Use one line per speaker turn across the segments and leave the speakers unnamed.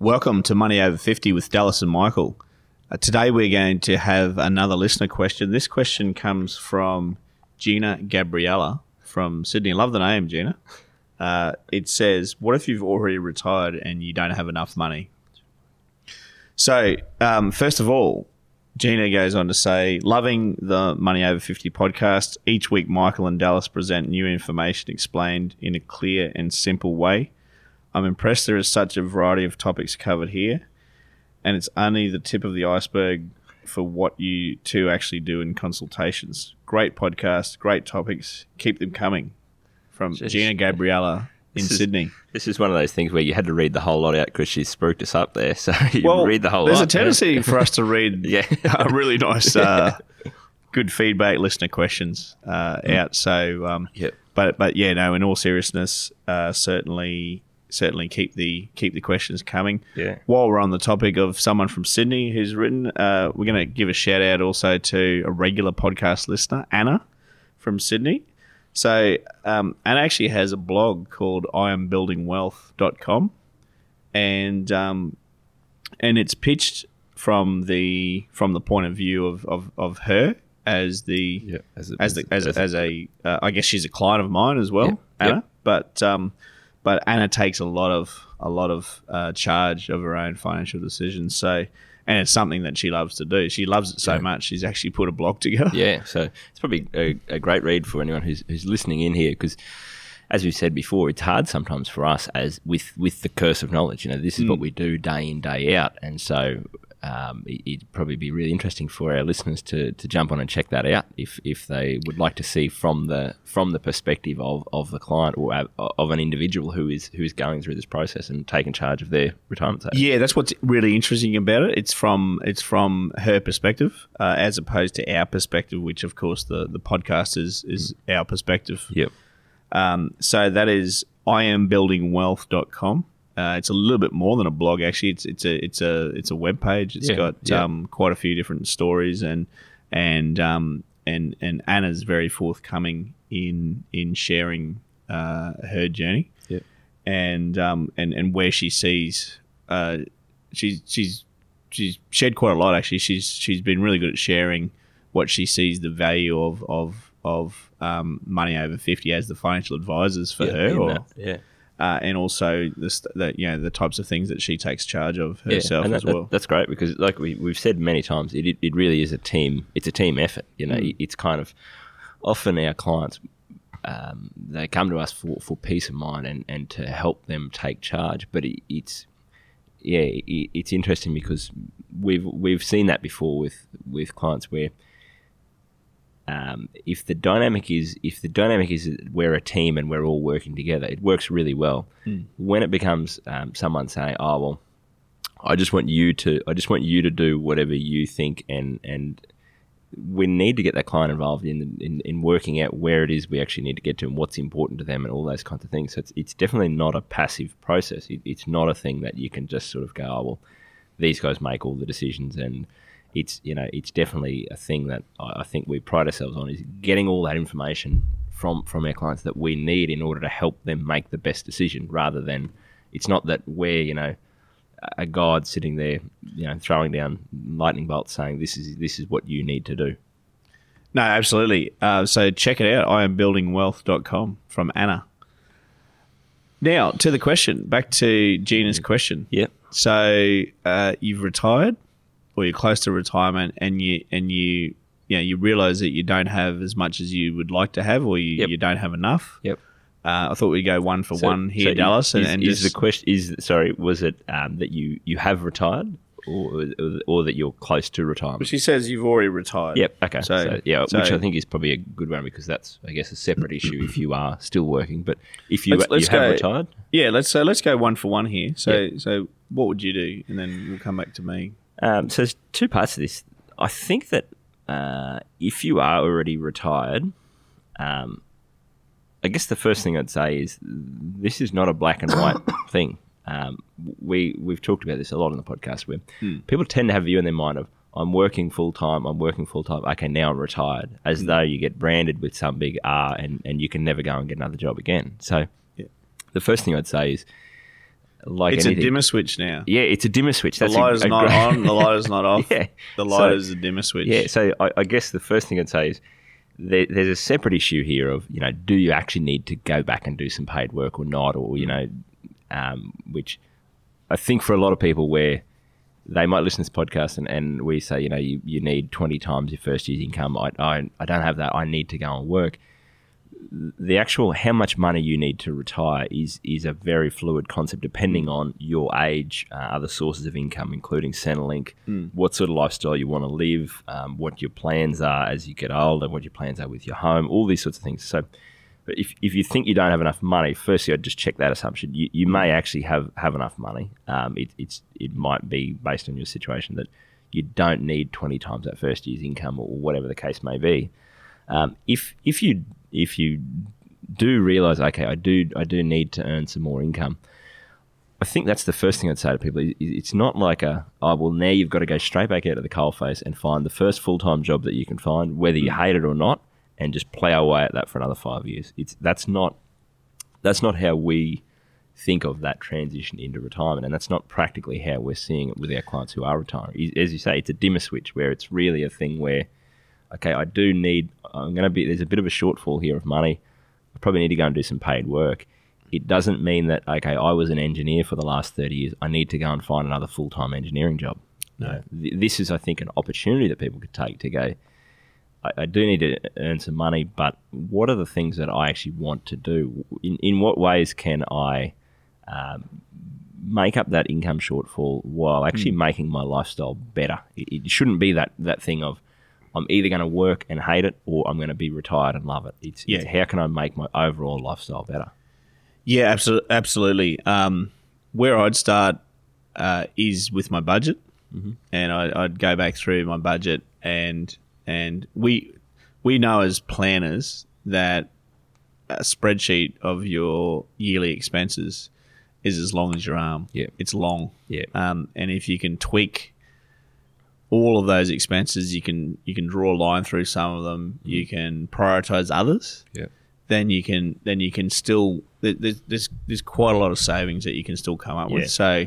Welcome to Money Over 50 with Dallas and Michael. Uh, today we're going to have another listener question. This question comes from Gina Gabriella from Sydney. Love the name, Gina. Uh, it says, What if you've already retired and you don't have enough money? So, um, first of all, Gina goes on to say, Loving the Money Over 50 podcast. Each week, Michael and Dallas present new information explained in a clear and simple way. I'm impressed there is such a variety of topics covered here, and it's only the tip of the iceberg for what you two actually do in consultations. Great podcast, great topics. Keep them coming. From
Jeez.
Gina Gabriella in
This is-
Sydney.
This is one of those things where you had to read the whole lot out because she spooked us up there. So you
Well,
read the whole
there's
lot.
a tendency for us to read
Yeah.
a really nice, uh, good feedback listener questions uh, out. So, um,
Yep.
but but yeah, no. In all seriousness, uh, certainly certainly keep the keep the questions coming.
Yeah.
While we're on the topic of someone from Sydney who's written, uh, we're going to give a shout out also to a regular podcast listener, Anna from Sydney. So um, Anna actually has a blog called iambuildingwealth.com and um, and it's pitched from the from the point of view of, of, of her as the
Yeah, as a-
as the, as,
as
a,
a-
as a uh, I guess she's a client of mine as well,
Yep,
Anna.
yep.
But um, but Anna takes a lot of a lot of uh, charge of her own financial decisions. So and it's something that she loves to do. She loves it so
Yeah.
much. She's actually put a blog together.
Yeah, so it's probably a, a great read for anyone who's, who's listening in here because, as we've said before, it's hard sometimes for us as with with the curse of knowledge. You know, this is what we do day in day out, and so um, it, it'd probably be really interesting for our listeners to, to jump on and check that out if, if they would like to see from the from the perspective of, of the client or of- of an individual who is who is going through this process and taking charge of their retirement savings.
Yeah, that's what's really interesting about it. It's from it's from her perspective uh, as opposed to our perspective, which of course the the podcast is is our perspective.
Yep.
Um, so that is iambuildingwealth.com. Uh, it's a little bit more than a blog actually. It's it's a it's a it's a web page. It's
Yeah,
got
yeah.
um, quite a few different stories and and um, and and Anna's very forthcoming in in sharing uh, her journey
Yep.
and um, and and where she sees uh, she's she's she's shared quite a lot actually. She's she's been really good at sharing what she sees the value of of of um, money over fifty as the financial advisors for her, or,
that, yeah.
Uh, and also the, the you know the types of things that she takes charge of
Yeah,
herself
and
as
that-
well.
that's great because, like we, we've said many times, it, it, it really is a team. It's a team effort. You know,
Mm.
it's kind of often our clients um, they come to us for, for peace of mind and, and to help them take charge. But it, it's yeah, it, it's interesting because we've we've seen that before with with clients where. Um, if the dynamic is if the dynamic is we're a team and we're all working together, it works really well. When it becomes um, someone saying, "Oh well, I just want you to I just want you to do whatever you think and and we need to get that client involved in, in in working out where it is we actually need to get to and what's important to them and all those kinds of things. So it's it's definitely not a passive process. It, it's not a thing that you can just sort of go, oh well, these guys make all the decisions and it's you know it's definitely a thing that I, I think we pride ourselves on is getting all that information from from our clients that we need in order to help them make the best decision rather than it's not that we're you know a god sitting there, you know, throwing down lightning bolts, saying this is this is what you need to do.
No, absolutely. Uh, so check it out. iambuildingwealth.com from Anna. Now to the question. Back to Gina's question.
Yep.
So uh, you've retired, or you're close to retirement, and you and you you know you realize that you don't have as much as you would like to have, or you,
Yep.
you don't have enough.
Yep.
Uh, I thought we'd go one for one here,
so
Dallas, and,
is,
and
is
just
the question is sorry was it um, that you you have retired or or that you're close to retirement?
she says you've already retired.
Yep. Okay.
So-
So, yeah,
so-
which I think is probably a good one because that's I guess a separate issue if you are still working. But if you
Let's- let's
you have
go-
retired,
Yeah, let's so let's go one for one here. So
Yeah.
so what would you do? And then we'll come back to me.
Um, so there's two parts to this. I think that uh, if you are already retired, um, I guess the first thing I'd say is this is not a black and white thing. Um, we we've talked about this a lot on the podcast where people tend to have a view in their mind of I'm working full time, I'm working full time. Okay, now I'm retired, as though you get branded with some big R and and you can never go and get another job again. So
Yeah.
the first thing I'd say is like
It's
anything,
a dimmer switch now.
yeah, it's a dimmer switch.
The
That's a-
light is not
great-
on. The light is not off.
Yeah.
The
So-
light is a dimmer switch.
Yeah, so I, I guess the first thing I'd say is there, there's a separate issue here of you know do you actually need to go back and do some paid work or not, or you know, um, which I think for a lot of people where they might listen to this podcast and, and we say you know you, you need 20 times your first year's income. I, I I don't have that. I need to go and work. The actual how much money you need to retire is is a very fluid concept depending on your age, uh, other sources of income, including Centrelink, what sort of lifestyle you want to live, um, what your plans are as you get older, what your plans are with your home, all these sorts of things. So, if, if you think you don't have enough money, firstly, I'd just check that assumption. You, you may actually have, have enough money. Um, it, it's it might be based on your situation that you don't need twenty times that first year's income or whatever the case may be. Um, if if you if you do realize, okay, I do I do need to earn some more income. I think that's the first thing I'd say to people. It's not like a, oh, well, now you've got to go straight back out of the coalface and find the first full time job that you can find, whether you mm. hate it or not, and just play away at that for another five years. It's that's not that's not how we think of that transition into retirement, and that's not practically how we're seeing it with our clients who are retiring. As you say, it's a dimmer switch where it's really a thing where, okay, I do need. I'm going to be. There's a bit of a shortfall here of money. I probably need to go and do some paid work. It doesn't mean that okay, I was an engineer for the last 30 years. I need to go and find another full time engineering job. No, this is I think an opportunity that people could take to go. I, I do need to earn some money, but what are the things that I actually want to do? In in what ways can I um, make up that income shortfall while actually making my lifestyle better? It, it shouldn't be that that thing of I'm either going to work and hate it or I'm going to be retired and love it. It's, it's
Yeah.
how can I make my overall lifestyle better?
Yeah, absolutely. Absolutely. Um, where I'd start uh, is with my budget, and I, I'd go back through my budget, and and we we know as planners that a spreadsheet of your yearly expenses is as long as your arm.
Yeah.
it's long.
Yeah.
Um, and if you can tweak all of those expenses, you can you can draw a line through some of them. Mm-hmm. You can prioritize others
Yeah.
then you can then you can still there's there's, there's quite a lot of savings that you can still come up
Yeah.
with. So,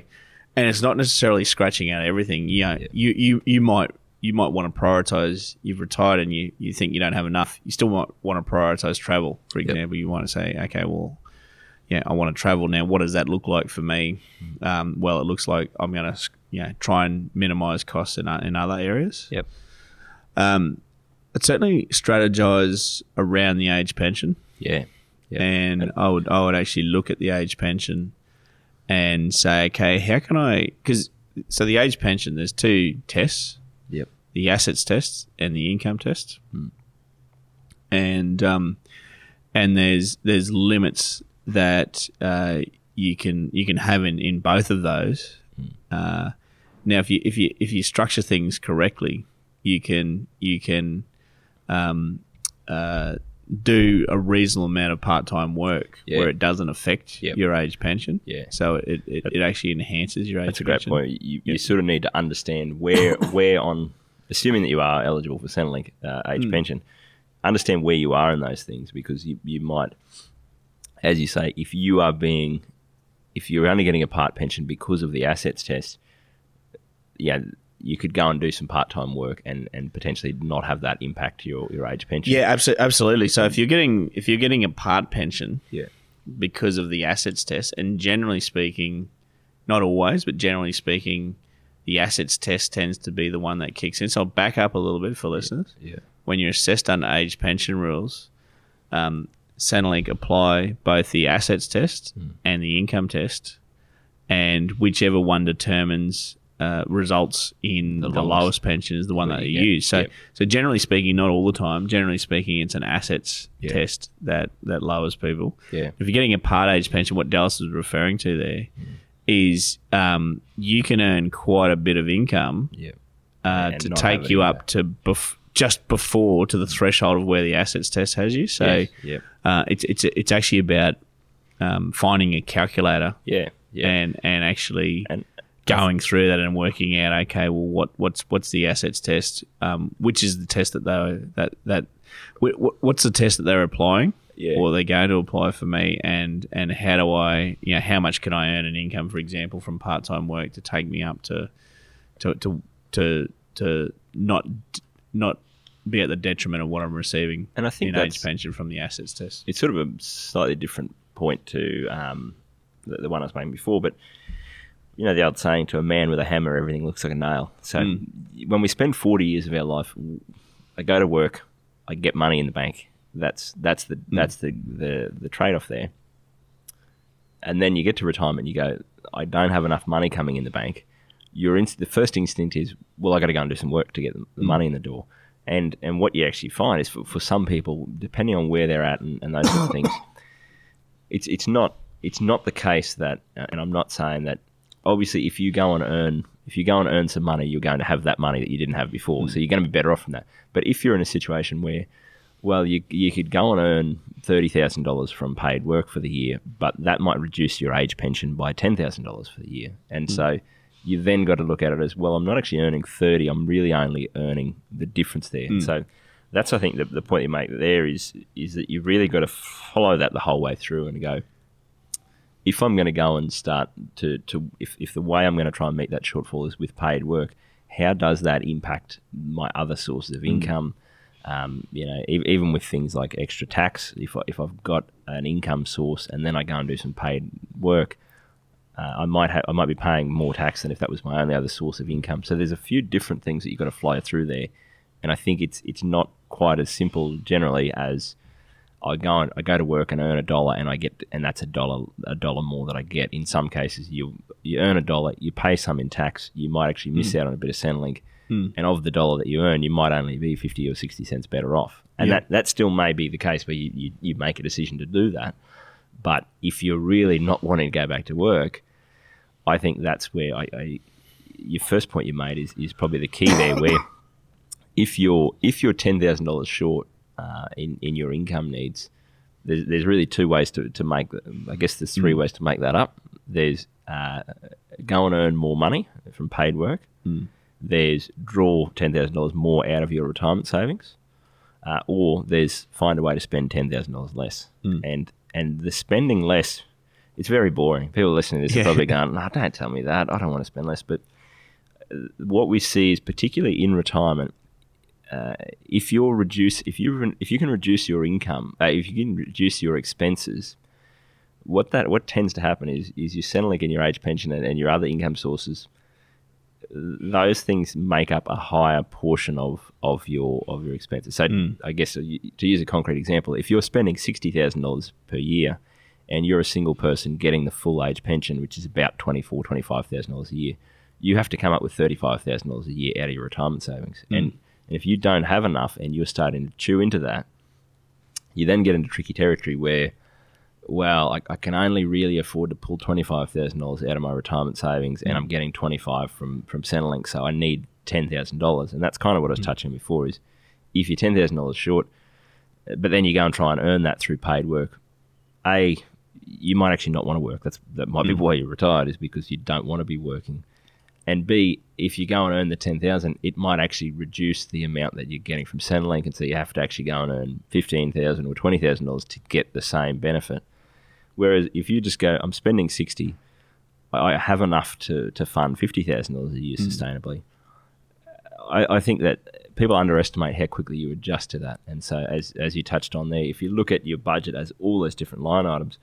and it's not necessarily scratching out everything. You know, you, you you might you might want to prioritize. You've retired and you you think you don't have enough. You still might want to prioritize travel. For example, you want to say, okay, well. Yeah, I want to travel now. What does that look like for me? Um, well, it looks like I'm going to, you know, try and minimize costs in, in other areas.
Yep.
Um, but certainly strategize around the age pension
Yeah. Yeah.
and I would I would actually look at the age pension and say, okay, how can I? Because so the age pension, there's two tests:
Yep.
the assets test and the income test, and um, and there's there's limits that uh, you can you can have in, in both of those. Uh, now, if you if you if you structure things correctly, you can you can um, uh, do a reasonable amount of part time work
Yeah.
where it doesn't affect
Yep.
your age pension.
Yeah.
So it, it, it actually enhances your age
That's a great
pension.
point. You, you sort of need to understand where where on, assuming that you are eligible for Centrelink uh, age
Hmm.
pension, understand where you are in those things because you, you might, as you say, if you are being, if you're only getting a part pension because of the assets test, yeah, you could go and do some part time work and, and potentially not have that impact your, your age pension.
Yeah, absolutely. Absolutely. So if you're getting if you're getting a part pension
Yeah.
because of the assets test, and generally speaking, not always, but generally speaking, the assets test tends to be the one that kicks in. So I'll back up a little bit for listeners.
Yeah.
When you're assessed under age pension rules, um, Centrelink apply both the assets test and the income test, and whichever one determines uh, results in the,
lowest.
lowest. pension is the one that
you get.
use. So,
Yep.
so generally speaking, not all the time. Generally speaking, it's an assets
Yeah.
test that that lowers people.
Yeah.
If you're getting a part age pension, what Dallas is referring to there is um, you can earn quite a bit of income
Yeah.
uh, to take you up to bef- just before to the threshold of where the assets test has you. So
Yes, yep.
uh, it's it's it's actually about um, finding a calculator
Yeah. Yeah.
and and actually
And
going through that and working out okay well what what's what's the assets test um, which is the test that they that that wh- wh- what's the test that they're applying
Yeah.
or they're going to apply for me and and how do I you know how much can I earn an income for example from part-time work to take me up to to to to, to not not be at the detriment of what I'm receiving
And I think
in age pension from the assets test
it's sort of a slightly different point to um, the, the one I was making before, but you know the old saying to a man with a hammer, everything looks like a nail. So when we spend forty years of our life, I go to work, I get money in the bank. That's that's the that's the the, the trade off there. And then you get to retirement, you go, I don't have enough money coming in the bank. Your inst- the first instinct is, well, I got to go and do some work to get the, the mm. money in the door. And and what you actually find is for, for some people, depending on where they're at and, and those sort of things, it's it's not it's not the case that, uh, and I'm not saying that. Obviously, if you go and earn if you go and earn some money, you're going to have that money that you didn't have before, mm. so you're going to be better off from that. But if you're in a situation where, well, you you could go and earn thirty thousand dollars from paid work for the year, but that might reduce your age pension by ten thousand dollars for the year, and mm. so you then got to look at it as well. I'm not actually earning thirty; I'm really only earning the difference there. So that's I think the, the point you make there is is that you've really got to follow that the whole way through and go. If I'm going to go and start to, to if, if the way I'm going to try and meet that shortfall is with paid work, how does that impact my other sources of income? Um, you know, e- even with things like extra tax, if, I, if I've got an income source and then I go and do some paid work, uh, I might have I might be paying more tax than if that was my only other source of income. So there's a few different things that you've got to fly through there, and I think it's it's not quite as simple generally as I go and I go to work and earn a dollar and I get and that's a dollar a dollar more that I get. In some cases, you you earn a dollar, you pay some in tax, you might actually miss out on a bit of Centrelink, and of the dollar that you earn, you might only be fifty or sixty cents better off. And
Yeah.
that that still may be the case where you, you, you make a decision to do that. But if you're really not wanting to go back to work, I think that's where I, I your first point you made is, is probably the key there. Where if you're if you're ten thousand dollars short uh, in in your income needs, there's, there's really two ways to, to make. I guess there's three ways to make that up. There's uh, go and earn more money from paid work. There's draw ten thousand dollars more out of your retirement savings, uh, or there's find a way to spend ten thousand dollars less. And and the spending less, it's very boring. People listening to this
Yeah.
are probably going, "No, don't tell me that. I don't want to spend less." But uh, what we see is particularly in retirement, uh, if you're reduce if you if you can reduce your income, uh, if you can reduce your expenses, what that what tends to happen is is you Centrelink in your age pension and, and your other income sources. Those things make up a higher portion of, of your of your expenses. So I guess uh, to use a concrete example, if you're spending sixty thousand dollars per year, and you're a single person getting the full age pension, which is about twenty four twenty five thousand dollars a year, you have to come up with thirty five thousand dollars a year out of your retirement savings. Hmm. And, and if you don't have enough, and you're starting to chew into that, you then get into tricky territory where, well, I, I can only really afford to pull twenty five thousand dollars out of my retirement savings, and hmm. I'm getting twenty five from from Centrelink, so I need ten thousand dollars, and that's kind of what I was hmm. touching before. Is if you're ten thousand dollars short, but then you go and try and earn that through paid work, a you might actually not want to work. That's that might be mm. why you're retired is because you don't want to be working. And B, if you go and earn the ten thousand, it might actually reduce the amount that you're getting from Centrelink, and so you have to actually go and earn fifteen thousand or twenty thousand dollars to get the same benefit. Whereas if you just go, I'm spending sixty, I have enough to, to fund fifty thousand dollars a year mm. sustainably. I, I think that people underestimate how quickly you adjust to that. And so, as as you touched on there, if you look at your budget as all those different line items,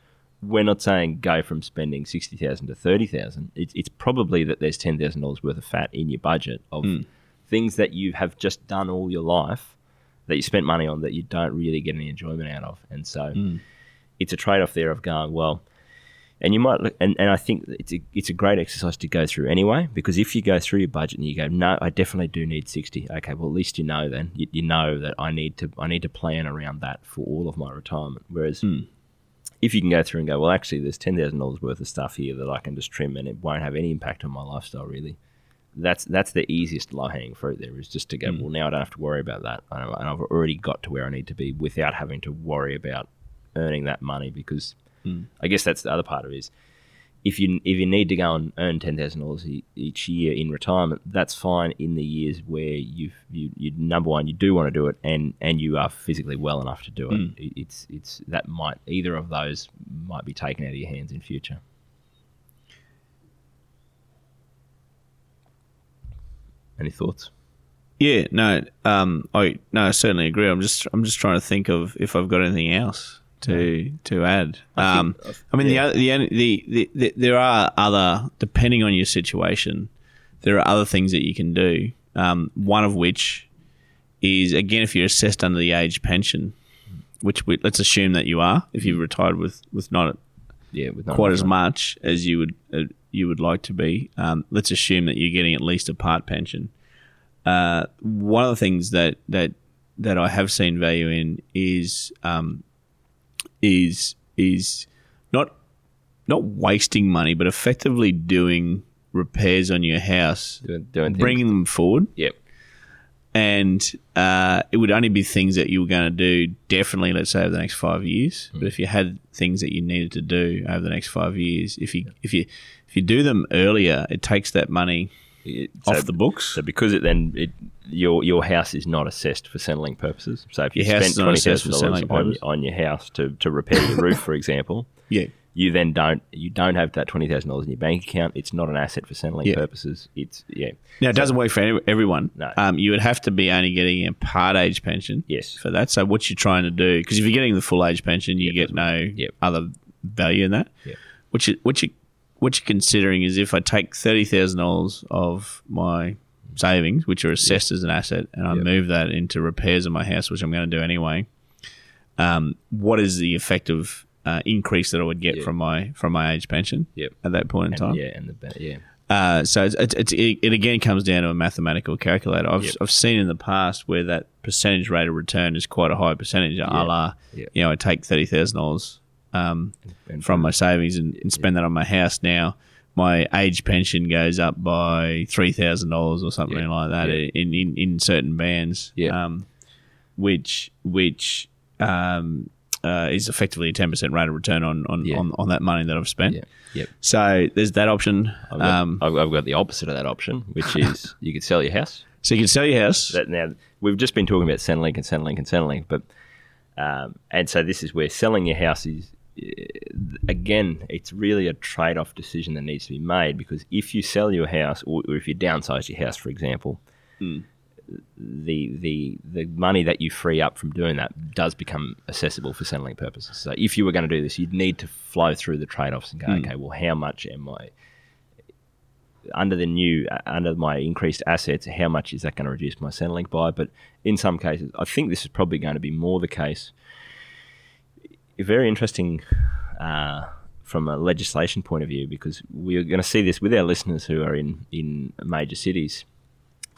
we're not saying go from spending sixty thousand to thirty thousand. It's it's probably that there's ten thousand dollars worth of fat in your budget of hmm. things that you have just done all your life that you spent money on that you don't really get any enjoyment out of. And so, hmm. it's a trade off there of going well. And you might look, and, and I think it's a, it's a great exercise to go through anyway, because if you go through your budget and you go, no, I definitely do need 60. Okay, well, at least you know then. You, you know that I need to I need to plan around that for all of my retirement. Whereas hmm. If you can go through and go, well, actually, there's ten thousand dollars worth of stuff here that I can just trim, and it won't have any impact on my lifestyle really. That's that's the easiest low hanging fruit. There is just to go. Hmm. Well, now I don't have to worry about that, and I've already got to where I need to be without having to worry about earning that money. Because hmm. I guess that's the other part of it is if you if you need to go and earn ten thousand dollars each year in retirement, that's fine in the years where you've you, you number one you do want to do it and and you are physically well enough to do it. It- It's it's that might either of those might be taken out of your hands in future. Any thoughts?
Yeah, no, um, I no, I certainly agree. I'm just I'm just trying to think of if I've got anything else to to add. Um, I mean,
yeah.
the, other, the the the the there are other depending on your situation, there are other things that you can do. Um, one of which is again if you're assessed under the age pension, which we, let's assume that you are if you've retired with with not
Yeah, with no
quite as much as you would uh, you would like to be. Um, let's assume that you're getting at least a part pension. Uh, one of the things that that that I have seen value in is um, is is not not wasting money, but effectively doing repairs on your house,
doing, doing
bringing them forward.
Yep.
and uh, it would only be things that you were going to do definitely let's say over the next five years. But if you had things that you needed to do over the next five years if you if you if you do them earlier it takes that money
It-
off
so-
the books
So because it then it your your house is not assessed for Centrelink purposes. So if you
Your
spent twenty
assessed
thousand
for
dollars on, on your house to, to repair your roof, for example,
yeah
you then don't you don't have that twenty thousand dollars in your bank account. It's not an asset for Centrelink
Yeah.
purposes. It's yeah
now it doesn't work for any, everyone
No.
um, you would have to be only getting a part age pension
yes
for that so what you're trying to do because if you're getting the full age pension you get no
Yep.
other value in that
Yep.
you what you what you're considering is if I take thirty thousand dollars of my savings, which are assessed as an asset, and I
Yep.
move that into repairs of my house, which I'm going to do anyway. Um, what is the effective uh, increase that I would get
Yep.
from my from my age pension
Yep.
at that point in
and,
time?
yeah and the yeah
Uh, so it's, it's, it, it again comes down to a mathematical calculator. I've,
Yep.
I've seen in the past where that percentage rate of return is quite a high percentage. A la,
Yep.
you know, I take thirty thousand dollars um, from my savings and, and spend that on my house now. My age pension goes up by three thousand dollars or something
Yeah.
like that
Yeah.
in, in, in certain bands.
Yeah.
Um, which which um, uh, is effectively a ten percent rate of return on on, on on that money that I've spent.
yeah yep.
So there's that option.
I've got,
Um,
I've, got the opposite of that option, which is you could sell your house.
so you can sell your house.
that now we've just been talking about Centrelink and Centrelink and Centrelink, but um, and so this is where selling your house is again, it's really a trade-off decision that needs to be made because if you sell your house or, or if you downsize your house, for example, the the the money that you free up from doing that does become accessible for Centrelink purposes. So if you were going to do this, you'd need to flow through the trade-offs and go, okay, well, how much am I under the new uh, under my increased assets, how much is that going to reduce my Centrelink by? But in some cases, I think this is probably going to be more the case. Very interesting uh, from a legislation point of view because we're going to see this with our listeners who are in in major cities.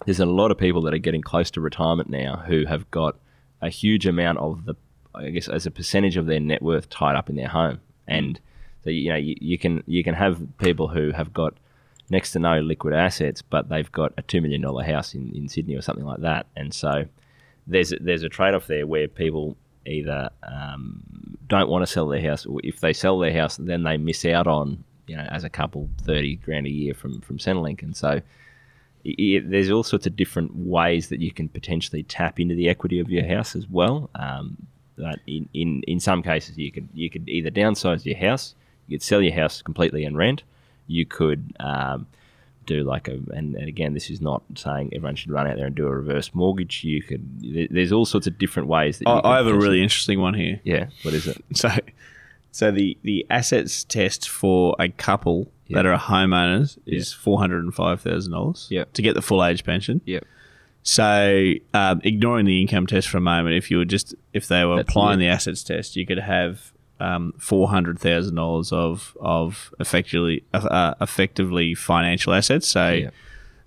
There's a lot of people that are getting close to retirement now who have got a huge amount of the, I guess, as a percentage of their net worth tied up in their home, and so you know you, you can you can have people who have got next to no liquid assets, but they've got a two million dollar house in, in Sydney or something like that, and so there's there's a trade off there where people either um, don't want to sell their house, or if they sell their house, then they miss out on you know as a couple thirty grand a year from from Centrelink, and so. i i there's all sorts of different ways that you can potentially tap into the equity of your house as well. Um, that in, in, in some cases you could you could either downsize your house, you could sell your house completely and rent, you could um, do like a and, and again this is not saying everyone should run out there and do a reverse mortgage. You could there's all sorts of different ways that you
I, I have a really interesting one here.
yeah. What is it?
So, so the the assets test for a couple that are homeowners is four hundred and five thousand dollars.
Yep.
To get the full age pension.
Yep.
So, um, ignoring the income test for a moment, if you were just if they were
That's
applying
it.
the assets test, you could have um, four hundred thousand dollars of of effectively uh, effectively financial assets. So,
Yeah.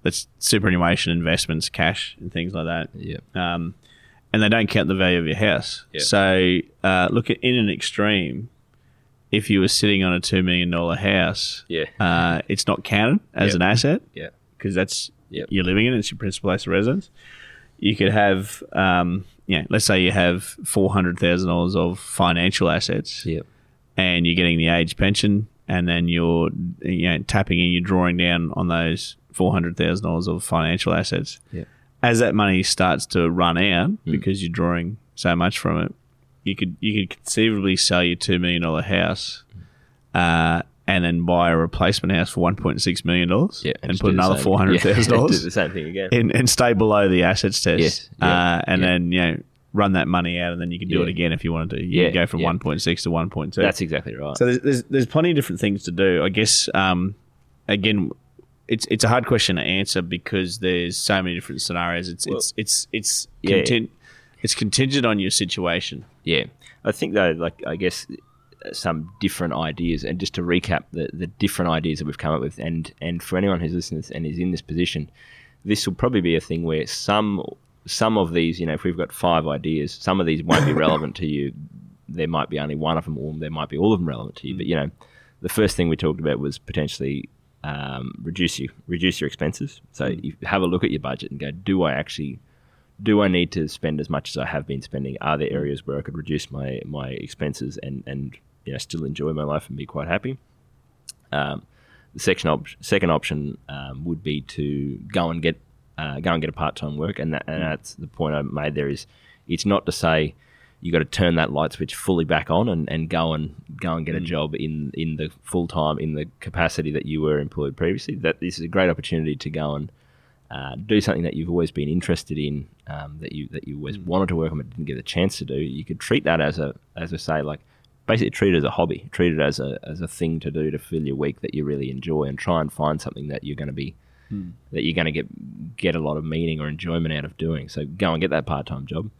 that's superannuation investments, cash, and things like that
Yeah.
um, and they don't count the value of your house.
Yeah.
So uh, look at in an extreme, if you were sitting on a two million dollar house,
Yeah.
uh, it's not counted as
Yep.
an asset
Yeah.
because that's
Yep.
you're living in it. It's your principal place of residence. You could have, um, yeah, let's say you have four hundred thousand dollars of financial assets,
Yep.
and you're getting the age pension, and then you're you know tapping in, you're drawing down on those four hundred thousand dollars of financial assets.
Yep.
As that money starts to run out because you're drawing so much from it, you could you could conceivably sell your two million dollar house, uh, and then buy a replacement house for one point six million dollars,
Yeah.
and
just
put another four hundred thousand
yeah, Do the same thing again.
and, and stay below the assets test.
Yes, yeah,
uh, and
yeah.
then you know run that money out, and then you can do it again if you wanted to. You
Yeah,
can go from one point six to one point two.
That's exactly right.
So there's, there's there's plenty of different things to do. I guess um, again, it's it's a hard question to answer because there's so many different scenarios. It's it's it's it's
Yeah.
it's contingent on your situation.
Yeah, I think though, like I guess some different ideas, and just to recap the the different ideas that we've come up with, and and for anyone who's listening and is in this position, this will probably be a thing where some some of these, you know, if we've got five ideas, some of these won't be relevant to you. There might be only one of them, or there might be all of them relevant to you. But you know, the first thing we talked about was potentially um, reduce you reduce your expenses. So you have a look at your budget and go, do I actually do I need to spend as much as I have been spending? Are there areas where I could reduce my my expenses and and you know still enjoy my life and be quite happy? Um, the section op- second option um, would be to go and get uh, go and get a part time work, and that, and that's the point I made. There is, it's not to say you got to turn that light switch fully back on and, and go and go and get a job in in the full time in the capacity that you were employed previously. That this is a great opportunity to go and uh, do something that you've always been interested in, um, that you that you always wanted to work on but didn't get a chance to do. You could treat that as a as I say, like basically treat it as a hobby, treat it as a as a thing to do to fill your week that you really enjoy, and try and find something that you're going to be hmm. that you're going to get get a lot of meaning or enjoyment out of doing. So go and get that part time job.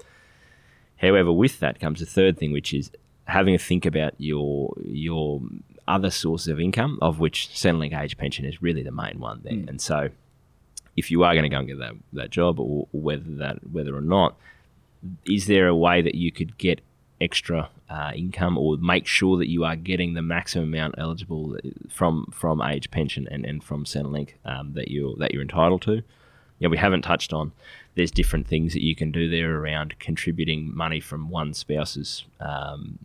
However, with that comes a third thing, which is having a think about your your other sources of income, of which Centrelink Age Pension is really the main one there. Hmm. And so, if you are going to go and get that, that job, or, or whether that whether or not, is there a way that you could get extra uh, income or make sure that you are getting the maximum amount eligible from from age pension and, and from Centrelink um, that you that you're entitled to? Yeah, we haven't touched on. There's different things that you can do there around contributing money from one spouse's um,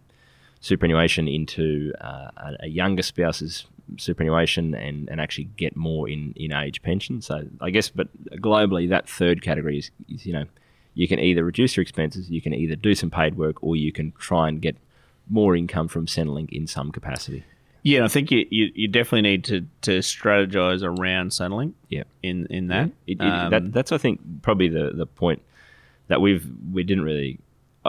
superannuation into uh, a, a younger spouse's superannuation and, and actually get more in, in age pension. So I guess, but globally, that third category is, is, you know, you can either reduce your expenses, you can either do some paid work, or you can try and get more income from Centrelink in some capacity.
Yeah, I think you, you, you definitely need to, to strategize around Centrelink
Yeah.
in in that.
It, it,
Um,
that, that's I think probably the, the point that we've we didn't really.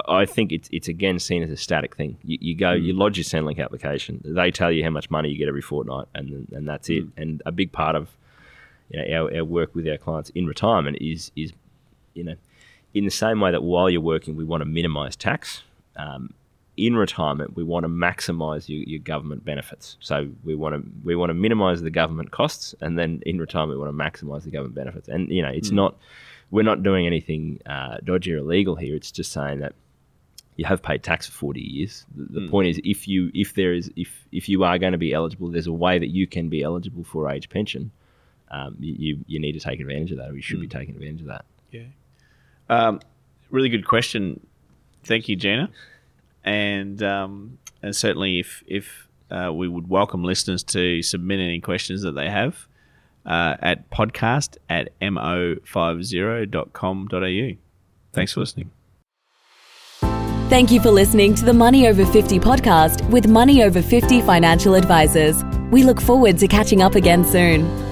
I- think it's it's again seen as a static thing. You, you go, you lodge your Centrelink application. They tell you how much money you get every fortnight, and and that's it. And a big part of you know our, our work with our clients in retirement is is you know in the same way that while you're working, we want to minimise tax. Um, in retirement, we want to maximise your, your government benefits. So we want to we want to minimise the government costs, and then in retirement, we want to maximise the government benefits. And you know, it's not we're not doing anything uh, dodgy or illegal here. It's just saying that you have paid tax for 40 years. The, the point is, if you if there is if if you are going to be eligible, there's a way that you can be eligible for age pension. Um, you, you need to take advantage of that, or you should be taking advantage of that.
Um, really good question. Thank you, Gina. And um, and certainly, if if uh, we would welcome listeners to submit any questions that they have uh, at podcast at mo50.com.au. Thanks for listening.
Thank you for listening to the Money Over 50 podcast with Money Over 50 financial advisors. We look forward to catching up again soon.